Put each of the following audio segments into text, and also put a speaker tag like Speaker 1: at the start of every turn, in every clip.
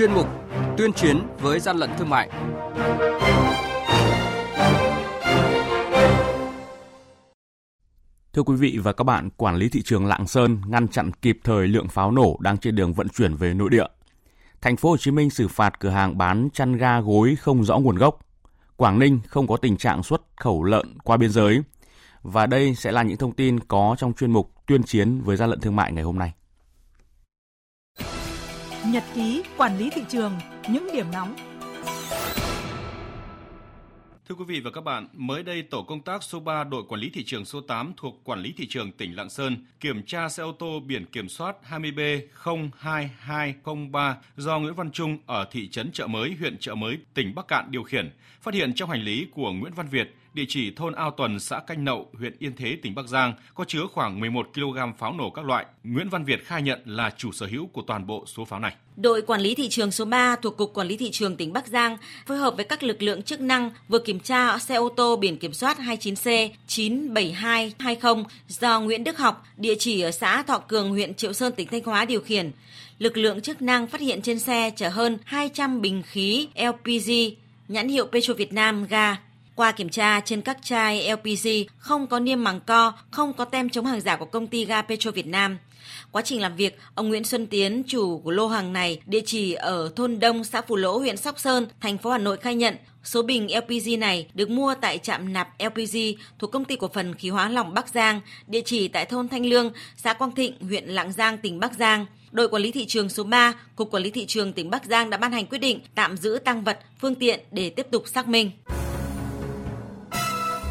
Speaker 1: chuyên mục Tuyên chiến với gian lận thương mại.
Speaker 2: Thưa quý vị và các bạn, quản lý thị trường Lạng Sơn ngăn chặn kịp thời lượng pháo nổ đang trên đường vận chuyển về nội địa. Thành phố Hồ Chí Minh xử phạt cửa hàng bán chăn ga gối không rõ nguồn gốc. Quảng Ninh không có tình trạng xuất khẩu lợn qua biên giới. Và đây sẽ là những thông tin có trong chuyên mục tuyên chiến với gian lận thương mại ngày hôm nay.
Speaker 3: Nhật ký quản lý thị trường, những điểm nóng.
Speaker 4: Thưa quý vị và các bạn, mới đây tổ công tác số 3 đội quản lý thị trường số 8 thuộc quản lý thị trường tỉnh Lạng Sơn kiểm tra xe ô tô biển kiểm soát 20B02203 do Nguyễn Văn Trung ở thị trấn Chợ Mới, huyện Chợ Mới, tỉnh Bắc Cạn điều khiển, phát hiện trong hành lý của Nguyễn Văn Việt địa chỉ thôn Ao Tuần, xã Canh Nậu, huyện Yên Thế, tỉnh Bắc Giang, có chứa khoảng 11 kg pháo nổ các loại. Nguyễn Văn Việt khai nhận là chủ sở hữu của toàn bộ số pháo này.
Speaker 5: Đội quản lý thị trường số 3 thuộc Cục Quản lý Thị trường tỉnh Bắc Giang phối hợp với các lực lượng chức năng vừa kiểm tra xe ô tô biển kiểm soát 29C 97220 do Nguyễn Đức Học, địa chỉ ở xã Thọ Cường, huyện Triệu Sơn, tỉnh Thanh Hóa điều khiển. Lực lượng chức năng phát hiện trên xe chở hơn 200 bình khí LPG nhãn hiệu Petro Việt Nam ga qua kiểm tra trên các chai LPG không có niêm màng co, không có tem chống hàng giả của công ty ga Petro Việt Nam. Quá trình làm việc, ông Nguyễn Xuân Tiến, chủ của lô hàng này, địa chỉ ở thôn Đông, xã phù Lỗ, huyện Sóc Sơn, thành phố Hà Nội khai nhận số bình LPG này được mua tại trạm nạp LPG thuộc công ty cổ phần khí hóa lỏng Bắc Giang, địa chỉ tại thôn Thanh Lương, xã Quang Thịnh, huyện Lạng Giang, tỉnh Bắc Giang. Đội quản lý thị trường số 3, Cục Quản lý thị trường tỉnh Bắc Giang đã ban hành quyết định tạm giữ tăng vật, phương tiện để tiếp tục xác minh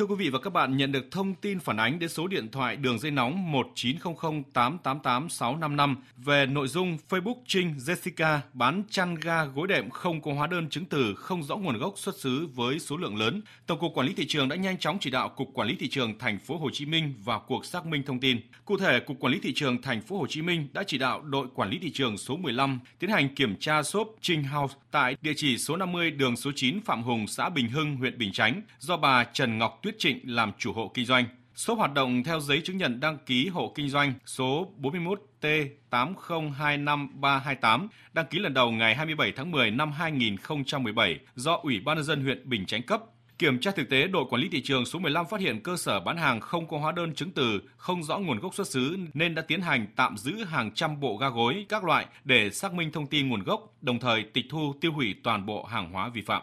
Speaker 4: Thưa quý vị và các bạn, nhận được thông tin phản ánh đến số điện thoại đường dây nóng 1900 888 655 về nội dung Facebook Trinh Jessica bán chăn ga gối đệm không có hóa đơn chứng từ, không rõ nguồn gốc xuất xứ với số lượng lớn. Tổng cục Quản lý thị trường đã nhanh chóng chỉ đạo Cục Quản lý thị trường thành phố Hồ Chí Minh vào cuộc xác minh thông tin. Cụ thể, Cục Quản lý thị trường thành phố Hồ Chí Minh đã chỉ đạo đội quản lý thị trường số 15 tiến hành kiểm tra shop Trinh House tại địa chỉ số 50 đường số 9 Phạm Hùng, xã Bình Hưng, huyện Bình Chánh do bà Trần Ngọc Tuyết Trịnh làm chủ hộ kinh doanh. Số hoạt động theo giấy chứng nhận đăng ký hộ kinh doanh số 41T8025328 đăng ký lần đầu ngày 27 tháng 10 năm 2017 do Ủy ban nhân dân huyện Bình Chánh cấp. Kiểm tra thực tế, đội quản lý thị trường số 15 phát hiện cơ sở bán hàng không có hóa đơn chứng từ, không rõ nguồn gốc xuất xứ nên đã tiến hành tạm giữ hàng trăm bộ ga gối các loại để xác minh thông tin nguồn gốc, đồng thời tịch thu tiêu hủy toàn bộ hàng hóa vi phạm.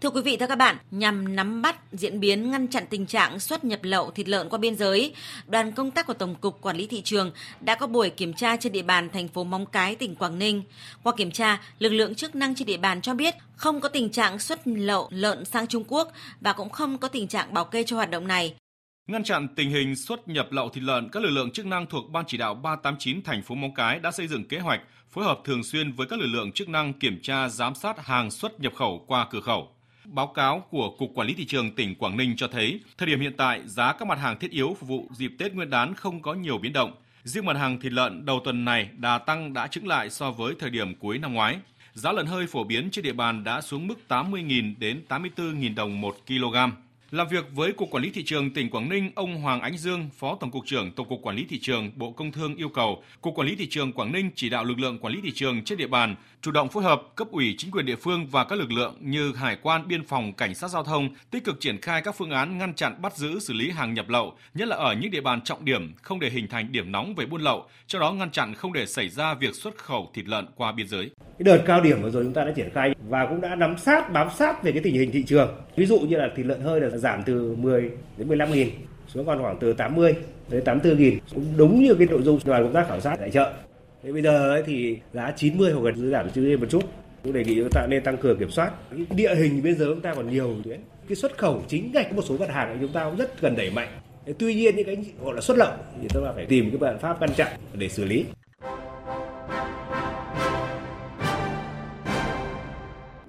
Speaker 5: Thưa quý vị và các bạn, nhằm nắm bắt diễn biến ngăn chặn tình trạng xuất nhập lậu thịt lợn qua biên giới, đoàn công tác của Tổng cục Quản lý thị trường đã có buổi kiểm tra trên địa bàn thành phố Móng Cái, tỉnh Quảng Ninh. Qua kiểm tra, lực lượng chức năng trên địa bàn cho biết không có tình trạng xuất lậu lợn sang Trung Quốc và cũng không có tình trạng bảo kê cho hoạt động này.
Speaker 4: Ngăn chặn tình hình xuất nhập lậu thịt lợn, các lực lượng chức năng thuộc Ban chỉ đạo 389 thành phố Móng Cái đã xây dựng kế hoạch phối hợp thường xuyên với các lực lượng chức năng kiểm tra giám sát hàng xuất nhập khẩu qua cửa khẩu. Báo cáo của Cục Quản lý Thị trường tỉnh Quảng Ninh cho thấy, thời điểm hiện tại, giá các mặt hàng thiết yếu phục vụ dịp Tết Nguyên đán không có nhiều biến động. Riêng mặt hàng thịt lợn đầu tuần này đà tăng đã chứng lại so với thời điểm cuối năm ngoái. Giá lợn hơi phổ biến trên địa bàn đã xuống mức 80.000 đến 84.000 đồng một kg. Làm việc với Cục Quản lý Thị trường tỉnh Quảng Ninh, ông Hoàng Ánh Dương, Phó Tổng cục trưởng Tổng cục Quản lý Thị trường Bộ Công Thương yêu cầu Cục Quản lý Thị trường Quảng Ninh chỉ đạo lực lượng quản lý thị trường trên địa bàn chủ động phối hợp cấp ủy chính quyền địa phương và các lực lượng như hải quan, biên phòng, cảnh sát giao thông tích cực triển khai các phương án ngăn chặn bắt giữ xử lý hàng nhập lậu, nhất là ở những địa bàn trọng điểm không để hình thành điểm nóng về buôn lậu, cho đó ngăn chặn không để xảy ra việc xuất khẩu thịt lợn qua biên giới.
Speaker 6: Cái đợt cao điểm vừa rồi chúng ta đã triển khai và cũng đã nắm sát bám sát về cái tình hình thị trường. Ví dụ như là thịt lợn hơi là giảm từ 10 đến 15 nghìn, xuống còn khoảng từ 80 đến 84 nghìn, cũng đúng như cái nội dung đoàn công tác khảo sát tại chợ. Thế bây giờ ấy thì giá 90 hoặc gần giảm chữ một chút. Cũng đề nghị chúng ta nên tăng cường kiểm soát. Cái địa hình bây giờ chúng ta còn nhiều tuyến. Cái xuất khẩu chính ngạch, một số mặt hàng của chúng ta cũng rất cần đẩy mạnh. Tuy nhiên những cái gọi là xuất lậu thì chúng ta phải tìm cái biện pháp ngăn chặn để xử lý.